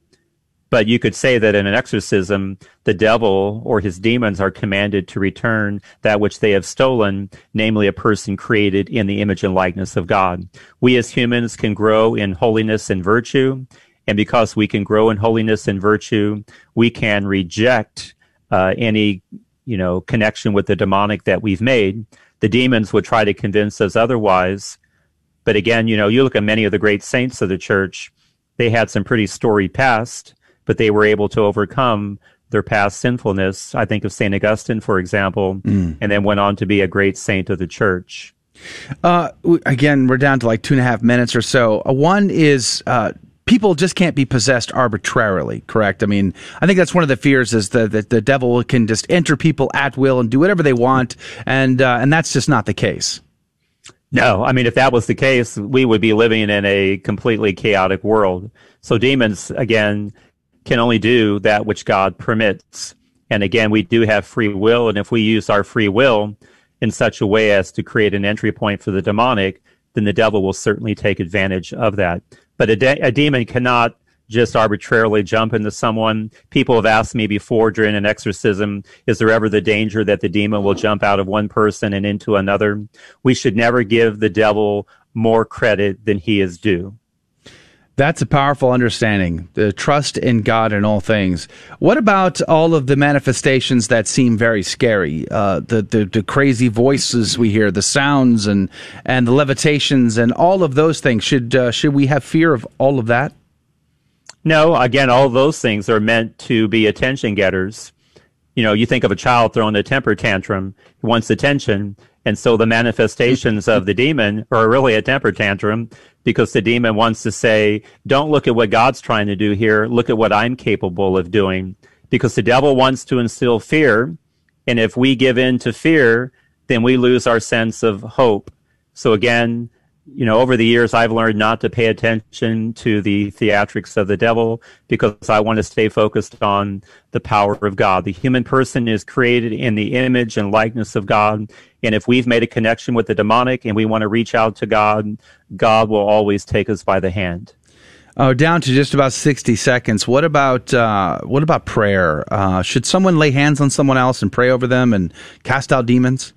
But you could say that in an exorcism, the devil or his demons are commanded to return that which they have stolen, namely a person created in the image and likeness of God. We as humans can grow in holiness and virtue. And because we can grow in holiness and virtue, we can reject uh, any, you know, connection with the demonic that we've made. The demons would try to convince us otherwise. But again, you know, you look at many of the great saints of the church, they had some pretty storied past but they were able to overcome their past sinfulness. I think of St. Augustine, for example, Mm. and then went on to be a great saint of the church. Uh, again, we're down to like two and a half minutes or so. Uh, one is uh, people just can't be possessed arbitrarily, correct? I mean, I think that's one of the fears is that the, the devil can just enter people at will and do whatever they want, and uh, and that's just not the case. No, I mean, if that was the case, we would be living in a completely chaotic world. So demons, again, can only do that which God permits. And again, we do have free will. And if we use our free will in such a way as to create an entry point for the demonic, then the devil will certainly take advantage of that. But a, de- a demon cannot just arbitrarily jump into someone. People have asked me before during an exorcism, is there ever the danger that the demon will jump out of one person and into another? We should never give the devil more credit than he is due. That's a powerful understanding. The trust in God in all things. What about all of the manifestations that seem very scary? Uh, the, the the crazy voices we hear, the sounds, and and the levitations, and all of those things. Should uh, should we have fear of all of that? No, again, all those things are meant to be attention getters. You know, you think of a child throwing a temper tantrum, he wants attention. And so the manifestations of the demon are really a temper tantrum because the demon wants to say, don't look at what God's trying to do here. Look at what I'm capable of doing. Because the devil wants to instill fear. And if we give in to fear, then we lose our sense of hope. So again, you know, over the years, I've learned not to pay attention to the theatrics of the devil because I want to stay focused on the power of God. The human person is created in the image and likeness of God. And if we've made a connection with the demonic and we want to reach out to God, God will always take us by the hand. Oh, down to just about sixty seconds. What about uh, what about prayer? Uh, should someone lay hands on someone else and pray over them and cast out demons?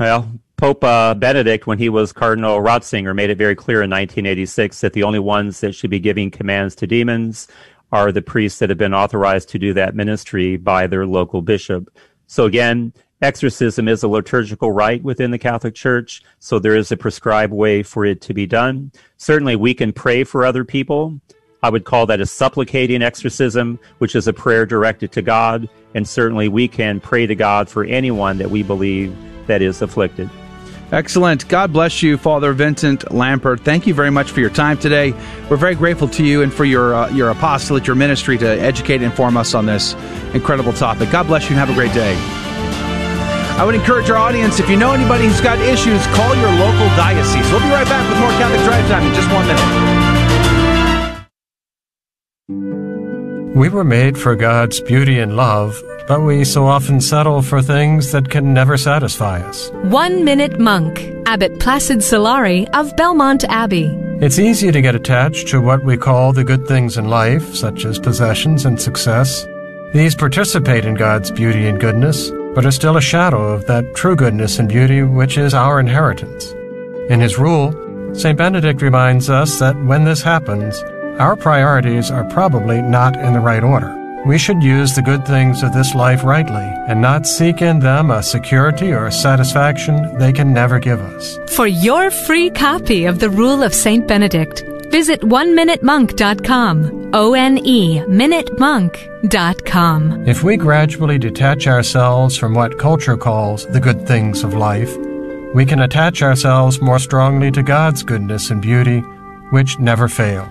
Well, Pope uh, Benedict, when he was Cardinal Ratzinger, made it very clear in 1986 that the only ones that should be giving commands to demons are the priests that have been authorized to do that ministry by their local bishop. So again, exorcism is a liturgical rite within the Catholic Church, so there is a prescribed way for it to be done. Certainly, we can pray for other people. I would call that a supplicating exorcism, which is a prayer directed to God. And certainly, we can pray to God for anyone that we believe that is afflicted. Excellent. God bless you, Father Vincent Lampert. Thank you very much for your time today. We're very grateful to you and for your uh, your apostolate, your ministry to educate and inform us on this incredible topic. God bless you and have a great day. I would encourage our audience, if you know anybody who's got issues, call your local diocese. We'll be right back with more Catholic Drive Time in just one minute. We were made for God's beauty and love, but we so often settle for things that can never satisfy us. One Minute Monk, Abbot Placid Solari of Belmont Abbey. It's easy to get attached to what we call the good things in life, such as possessions and success. These participate in God's beauty and goodness, but are still a shadow of that true goodness and beauty which is our inheritance. In his rule, St. Benedict reminds us that when this happens, our priorities are probably not in the right order. We should use the good things of this life rightly and not seek in them a security or a satisfaction they can never give us. For your free copy of the Rule of St. Benedict, visit oneminutemonk.com. O N E minutemonk.com. If we gradually detach ourselves from what culture calls the good things of life, we can attach ourselves more strongly to God's goodness and beauty, which never fail.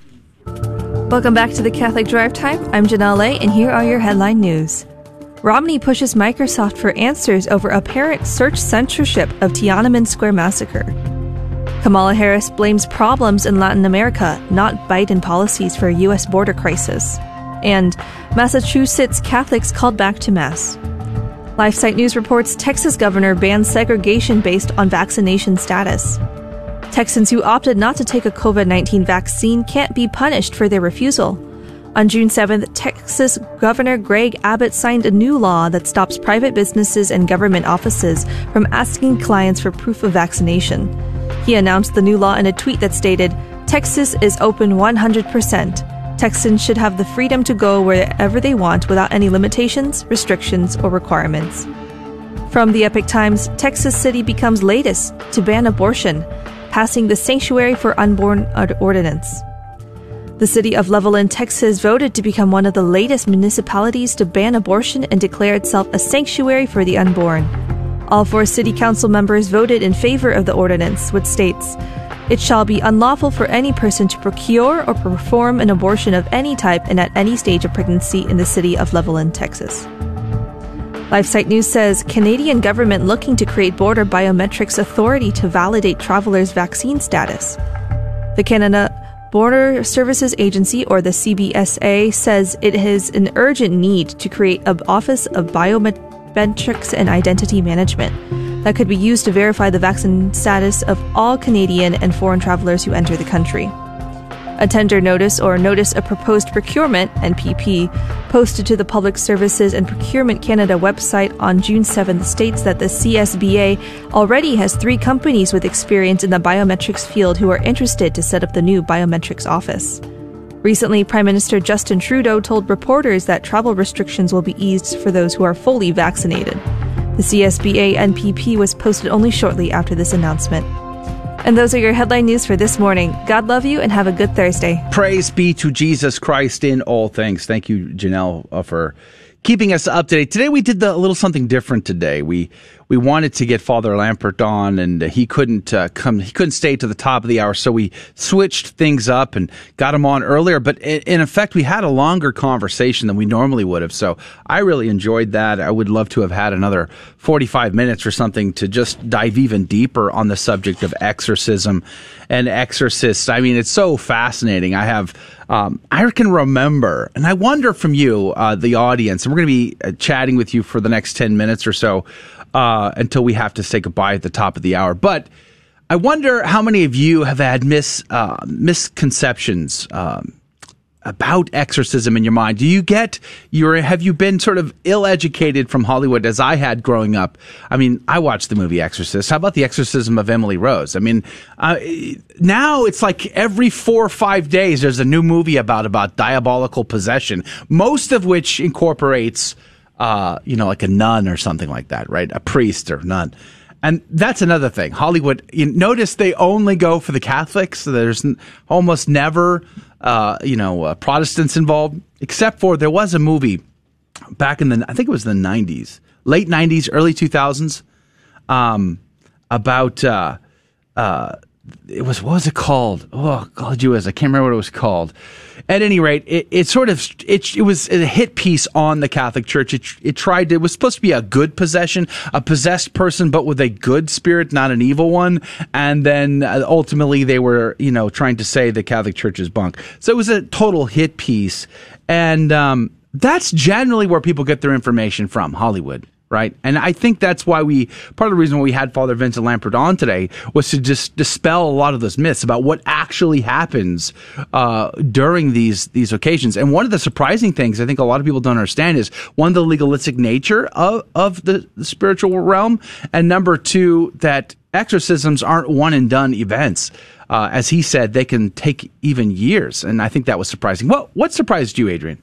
Welcome back to the Catholic Drive Time. I'm Janelle Lay, and here are your headline news. Romney pushes Microsoft for answers over apparent search censorship of Tiananmen Square massacre. Kamala Harris blames problems in Latin America, not Biden policies for a U.S. border crisis. And Massachusetts Catholics called back to Mass. LifeSite News reports Texas governor bans segregation based on vaccination status. Texans who opted not to take a COVID 19 vaccine can't be punished for their refusal. On June 7th, Texas Governor Greg Abbott signed a new law that stops private businesses and government offices from asking clients for proof of vaccination. He announced the new law in a tweet that stated Texas is open 100%. Texans should have the freedom to go wherever they want without any limitations, restrictions, or requirements. From the Epoch Times, Texas City becomes latest to ban abortion passing the Sanctuary for Unborn Ordinance. The city of Levelland, Texas voted to become one of the latest municipalities to ban abortion and declare itself a sanctuary for the unborn. All four city council members voted in favor of the ordinance, which states, It shall be unlawful for any person to procure or perform an abortion of any type and at any stage of pregnancy in the city of Levelland, Texas. LifeSite News says Canadian government looking to create border biometrics authority to validate travelers' vaccine status. The Canada Border Services Agency, or the CBSA, says it has an urgent need to create an Office of Biometrics and Identity Management that could be used to verify the vaccine status of all Canadian and foreign travelers who enter the country. A tender notice or notice of proposed procurement, NPP, posted to the Public Services and Procurement Canada website on June 7th states that the CSBA already has three companies with experience in the biometrics field who are interested to set up the new biometrics office. Recently, Prime Minister Justin Trudeau told reporters that travel restrictions will be eased for those who are fully vaccinated. The CSBA NPP was posted only shortly after this announcement. And those are your headline news for this morning. God love you and have a good Thursday. Praise be to Jesus Christ in all things. Thank you, Janelle, uh, for keeping us up to date. Today we did the, a little something different today. We we wanted to get Father Lampert on, and he couldn't uh, come. He couldn't stay to the top of the hour, so we switched things up and got him on earlier. But in, effect, we had a longer conversation than we normally would have. So I really enjoyed that. I would love to have had another forty-five minutes or something to just dive even deeper on the subject of exorcism and exorcists. I mean, it's so fascinating. I have. Um, I can remember, and I wonder from you, uh, the audience, and we're going to be uh, chatting with you for the next 10 minutes or so uh, until we have to say goodbye at the top of the hour. But I wonder how many of you have had mis uh, misconceptions um, about exorcism in your mind. Do you get your have you been sort of ill educated from Hollywood as I had growing up? I mean, I watched the movie Exorcist. How about the exorcism of Emily Rose? I mean, uh, now it's like every four or five days there's a new movie about about diabolical possession, most of which incorporates uh, you know, like a nun or something like that, right? A priest or nun. And that's another thing. Hollywood, you notice they only go for the Catholics. There's almost never, uh, you know, uh, Protestants involved, except for there was a movie back in the, I think it was the 90s, late 90s, early 2000s, um, about, uh, uh, it was, what was it called? Oh, God, you as I can't remember what it was called at any rate, it, it sort of it, it was a hit piece on the Catholic Church. It, it tried it was supposed to be a good possession, a possessed person, but with a good spirit, not an evil one. And then uh, ultimately, they were you know trying to say the Catholic Church is bunk. So it was a total hit piece, and um, that's generally where people get their information from Hollywood right? And I think that's why we part of the reason why we had Father Vincent Lampert on today was to just dispel a lot of those myths about what actually happens uh, during these these occasions. And one of the surprising things I think a lot of people don't understand is one the legalistic nature of of the, the spiritual realm, and number two that exorcisms aren't one and done events. Uh, as he said, they can take even years, and I think that was surprising. What what surprised you, Adrian?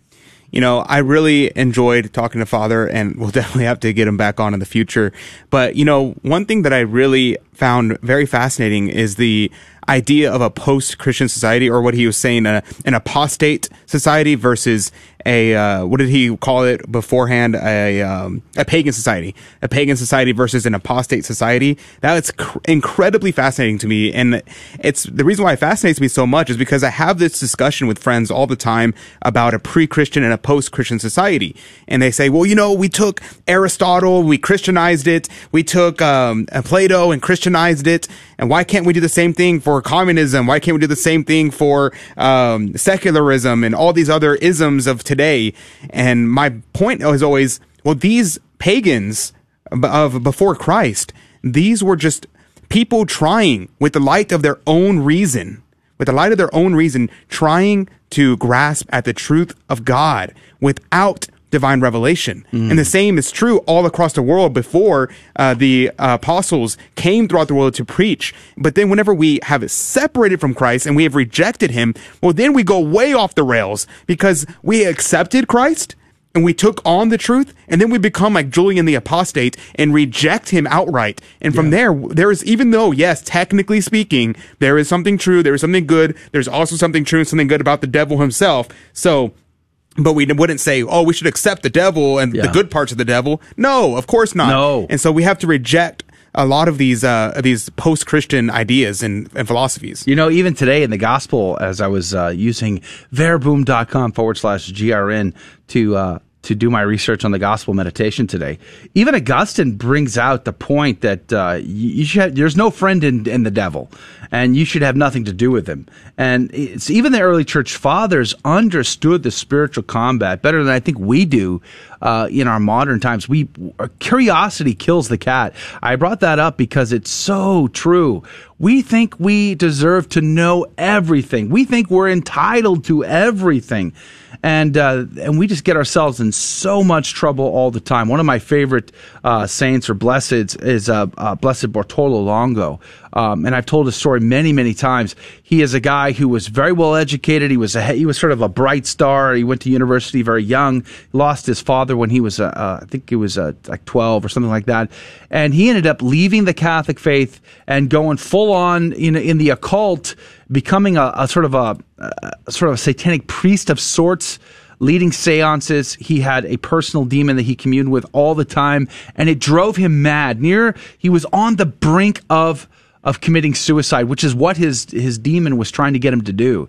You know, I really enjoyed talking to Father, and we'll definitely have to get him back on in the future. But, you know, one thing that I really found very fascinating is the idea of a post-Christian society, or what he was saying, an apostate society versus a uh, what did he call it beforehand? A um, a pagan society, a pagan society versus an apostate society. That's cr- incredibly fascinating to me, and it's the reason why it fascinates me so much is because I have this discussion with friends all the time about a pre-Christian and a post-Christian society, and they say, well, you know, we took Aristotle, we Christianized it, we took um, Plato and Christianized it, and why can't we do the same thing for communism? Why can't we do the same thing for um, secularism and all these other isms of today? And my point is always, well, these pagans of before Christ, these were just people trying with the light of their own reason, with the light of their own reason, trying to grasp at the truth of God without divine revelation. Mm. And the same is true all across the world before uh, the uh, apostles came throughout the world to preach. But then whenever we have separated from Christ and we have rejected him, well, then we go way off the rails because we accepted Christ and we took on the truth and then we become like Julian the apostate and reject him outright. And from yeah. there, there is, even though, yes, technically speaking, there is something true, there is something good, there's also something true and something good about the devil himself. So, but we wouldn't say, oh, we should accept the devil and yeah. the good parts of the devil. No, of course not. No. And so we have to reject a lot of these uh, these post Christian ideas and, and philosophies. You know, even today in the gospel, as I was uh, using verbum.com forward slash grn to uh, to do my research on the gospel meditation today. Even Augustine brings out the point that uh, you should, there's no friend in, in the devil, and you should have nothing to do with him. And it's even the early church fathers understood the spiritual combat better than I think we do uh, in our modern times. We curiosity kills the cat. I brought that up because it's so true. We think we deserve to know everything. We think we're entitled to everything and uh, and we just get ourselves in so much trouble all the time. One of my favorite uh, saints or blesseds is uh, uh Blessed Bartolo Longo, um, and I've told his story many many times. He is a guy who was very well educated. He was a, he was sort of a bright star. He went to university very young. Lost his father when he was uh, uh, I think he was like twelve or something like that, and he ended up leaving the Catholic faith and going full on in in the occult becoming a, a sort of a, a, sort of a satanic priest of sorts leading seances he had a personal demon that he communed with all the time and it drove him mad near he was on the brink of of committing suicide which is what his his demon was trying to get him to do.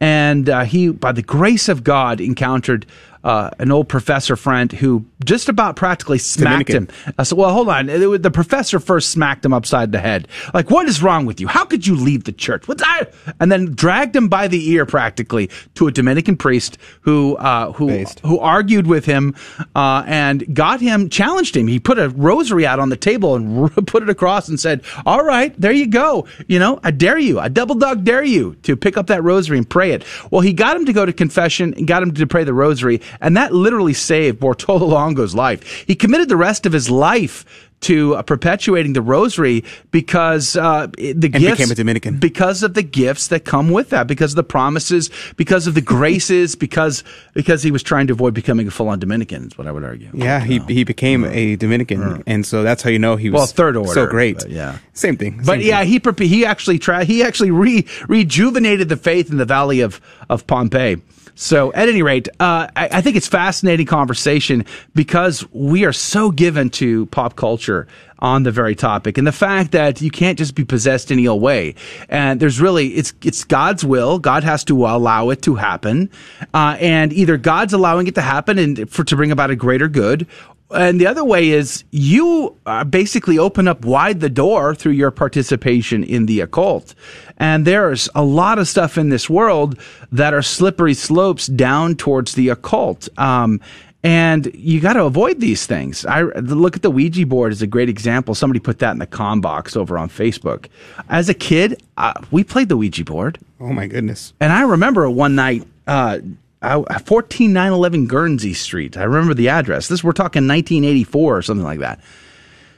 And uh, he by the grace of god encountered uh, an old professor friend who just about practically smacked Dominican. him. I said, well, hold on. The professor first smacked him upside the head. Like, what is wrong with you? How could you leave the church? What's that? And then dragged him by the ear practically to a Dominican priest who, uh, who, Based. who argued with him, uh, and got him, challenged him. He put a rosary out on the table and put it across and said, all right, there you go. You know, I dare you. I double dog dare you to pick up that rosary and pray it. Well, he got him to go to confession and got him to pray the rosary. And that literally saved Bartolo Longo's life. He committed the rest of his life to uh, perpetuating the rosary because uh, the and gifts became a Dominican because of the gifts that come with that, because of the promises, because of the graces, because because he was trying to avoid becoming a full on Dominican. Is what I would argue. Yeah, he he became a Dominican, and so that's how you know he was well third order. So great. yeah, same thing. Same but thing. yeah, he he actually tried. He actually re, rejuvenated the faith in the Valley of of Pompeii. So, at any rate, uh, I, I, think it's fascinating conversation because we are so given to pop culture on the very topic, and the fact that you can't just be possessed any old way. And there's really it's it's God's will. God has to allow it to happen, uh, and either God's allowing it to happen and for to bring about a greater good, and the other way is you uh, basically open up wide the door through your participation in the occult. And there's a lot of stuff in this world that are slippery slopes down towards the occult. Um, and you got to avoid these things. I look at the Ouija board as a great example. Somebody put that in the com box over on Facebook. As a kid, uh, we played the Ouija board. Oh my goodness! And I remember one night, uh, 14911 Guernsey Street. I remember the address. This we're talking 1984 or something like that.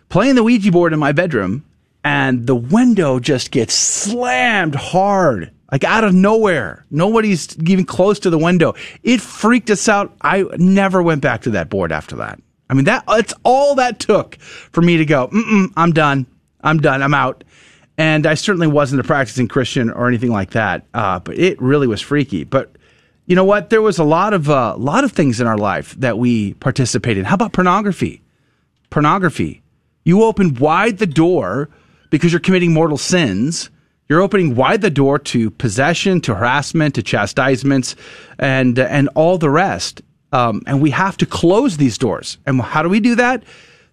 Playing the Ouija board in my bedroom, and the window just gets slammed hard, like out of nowhere. Nobody's even close to the window. It freaked us out. I never went back to that board after that. I mean, that it's all that took for me to go. I'm done. I'm done. I'm out. And I certainly wasn't a practicing Christian or anything like that, uh, but it really was freaky. But you know what? There was a lot of a uh, lot of things in our life that we participated in. How about pornography? Pornography. You open wide the door because you're committing mortal sins. You're opening wide the door to possession, to harassment, to chastisements, and and all the rest. Um, and we have to close these doors. And how do we do that?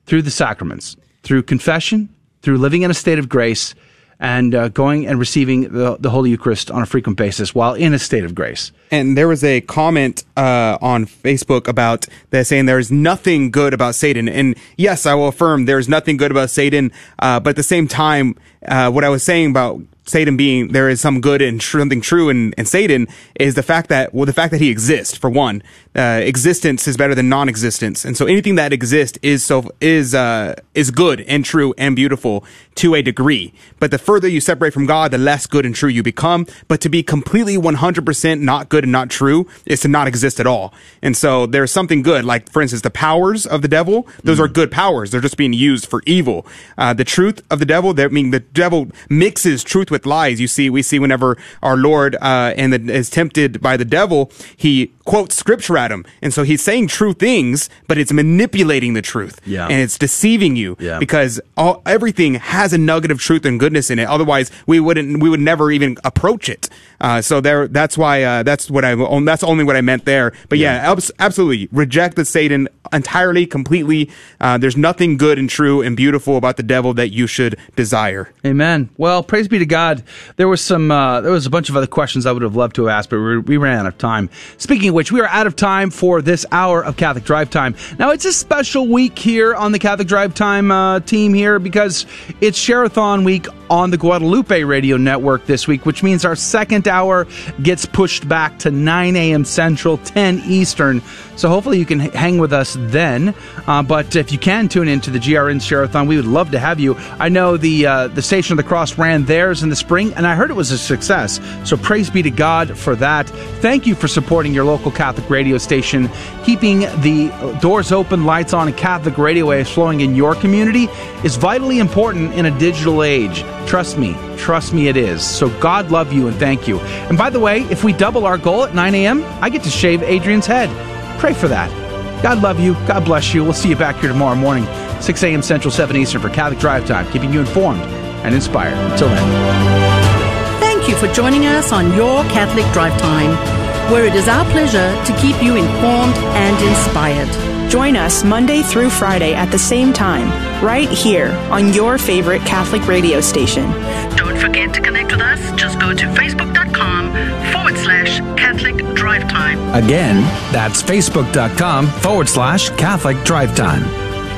Through the sacraments, through confession, through living in a state of grace, and uh, going and receiving the, the Holy Eucharist on a frequent basis while in a state of grace. And there was a comment uh, on Facebook about that saying there is nothing good about Satan. And yes, I will affirm there is nothing good about Satan. Uh, but at the same time, uh, what I was saying about Satan being there is some good and something true in, in Satan is the fact that well the fact that he exists for one. Uh, existence is better than non-existence. And so anything that exists is so is uh, is good and true and beautiful to a degree. But the further you separate from God the less good and true you become. But to be completely 100% not good and not true is to not exist at all. And so there's something good like for instance the powers of the devil those mm. are good powers. They're just being used for evil. Uh, the truth of the devil that I mean the devil mixes truth with with lies. You see, we see whenever our Lord uh, and the, is tempted by the devil, he quotes scripture at him, and so he's saying true things, but it's manipulating the truth, yeah. and it's deceiving you yeah. because all, everything has a nugget of truth and goodness in it. Otherwise, we wouldn't, we would never even approach it. Uh, so there, that's why, uh, that's what I, that's only what I meant there. But yeah, yeah absolutely reject the Satan entirely, completely. Uh, there's nothing good and true and beautiful about the devil that you should desire. Amen. Well, praise be to God. There was some, uh, there was a bunch of other questions I would have loved to have asked, but we, we ran out of time. Speaking of which, we are out of time for this hour of Catholic Drive Time. Now, it's a special week here on the Catholic Drive Time uh, team here because it's Share-a-thon week on the Guadalupe Radio Network this week, which means our second hour gets pushed back to 9 a.m. Central, 10 Eastern. So hopefully you can hang with us then. Uh, but if you can tune into the GRN Share-a-thon, we would love to have you. I know the uh, the Station of the Cross ran theirs in the spring, and I heard it was a success. So praise be to God for that. Thank you for supporting your local Catholic radio station, keeping the doors open, lights on, and Catholic radio waves flowing in your community is vitally important in a digital age. Trust me, trust me, it is. So God love you and thank you. And by the way, if we double our goal at 9 a.m., I get to shave Adrian's head. Pray for that. God love you. God bless you. We'll see you back here tomorrow morning, 6 a.m. Central, 7 Eastern for Catholic Drive Time, keeping you informed and inspired. Until then. Thank you for joining us on Your Catholic Drive Time, where it is our pleasure to keep you informed and inspired. Join us Monday through Friday at the same time, right here on your favorite Catholic radio station. Don't forget to connect with us. Just go to facebook.com forward slash Catholic Drive Time. Again, that's facebook.com forward slash Catholic Drive Time.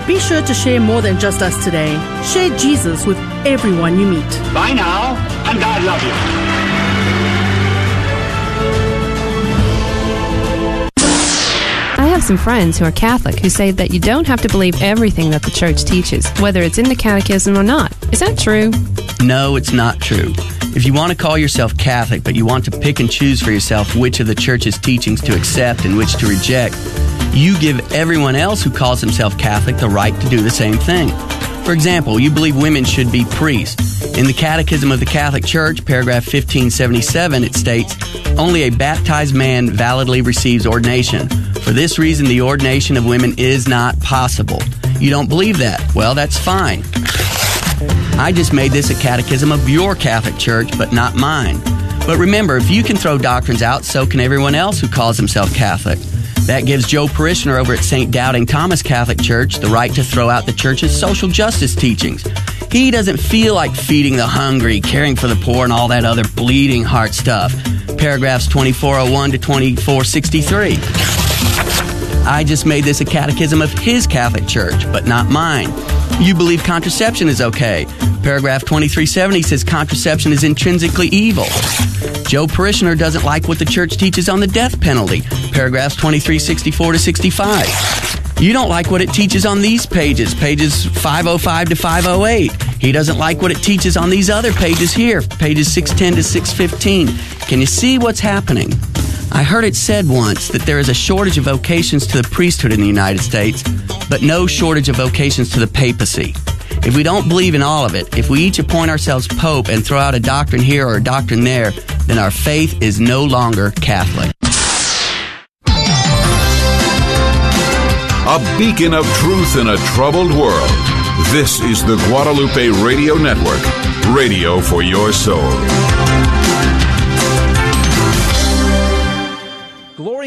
Be sure to share more than just us today. Share Jesus with everyone you meet. Bye now, and God love you. I have some friends who are Catholic who say that you don't have to believe everything that the church teaches, whether it's in the catechism or not. Is that true? No, it's not true. If you want to call yourself Catholic, but you want to pick and choose for yourself which of the church's teachings to accept and which to reject, you give everyone else who calls himself Catholic the right to do the same thing. For example, you believe women should be priests. In the Catechism of the Catholic Church, paragraph 1577, it states, Only a baptized man validly receives ordination. For this reason, the ordination of women is not possible. You don't believe that? Well, that's fine. I just made this a catechism of your Catholic Church, but not mine. But remember, if you can throw doctrines out, so can everyone else who calls himself Catholic. That gives Joe Parishioner over at St. Doubting Thomas Catholic Church the right to throw out the church's social justice teachings. He doesn't feel like feeding the hungry, caring for the poor, and all that other bleeding heart stuff. Paragraphs 2401 to 2463. I just made this a catechism of his Catholic Church, but not mine. You believe contraception is okay. Paragraph 2370 says contraception is intrinsically evil. Joe Parishioner doesn't like what the church teaches on the death penalty. Paragraphs 2364 to 65. You don't like what it teaches on these pages, pages 505 to 508. He doesn't like what it teaches on these other pages here, pages 610 to 615. Can you see what's happening? I heard it said once that there is a shortage of vocations to the priesthood in the United States, but no shortage of vocations to the papacy. If we don't believe in all of it, if we each appoint ourselves Pope and throw out a doctrine here or a doctrine there, then our faith is no longer Catholic. A beacon of truth in a troubled world. This is the Guadalupe Radio Network, radio for your soul.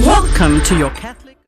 Welcome to your Catholic.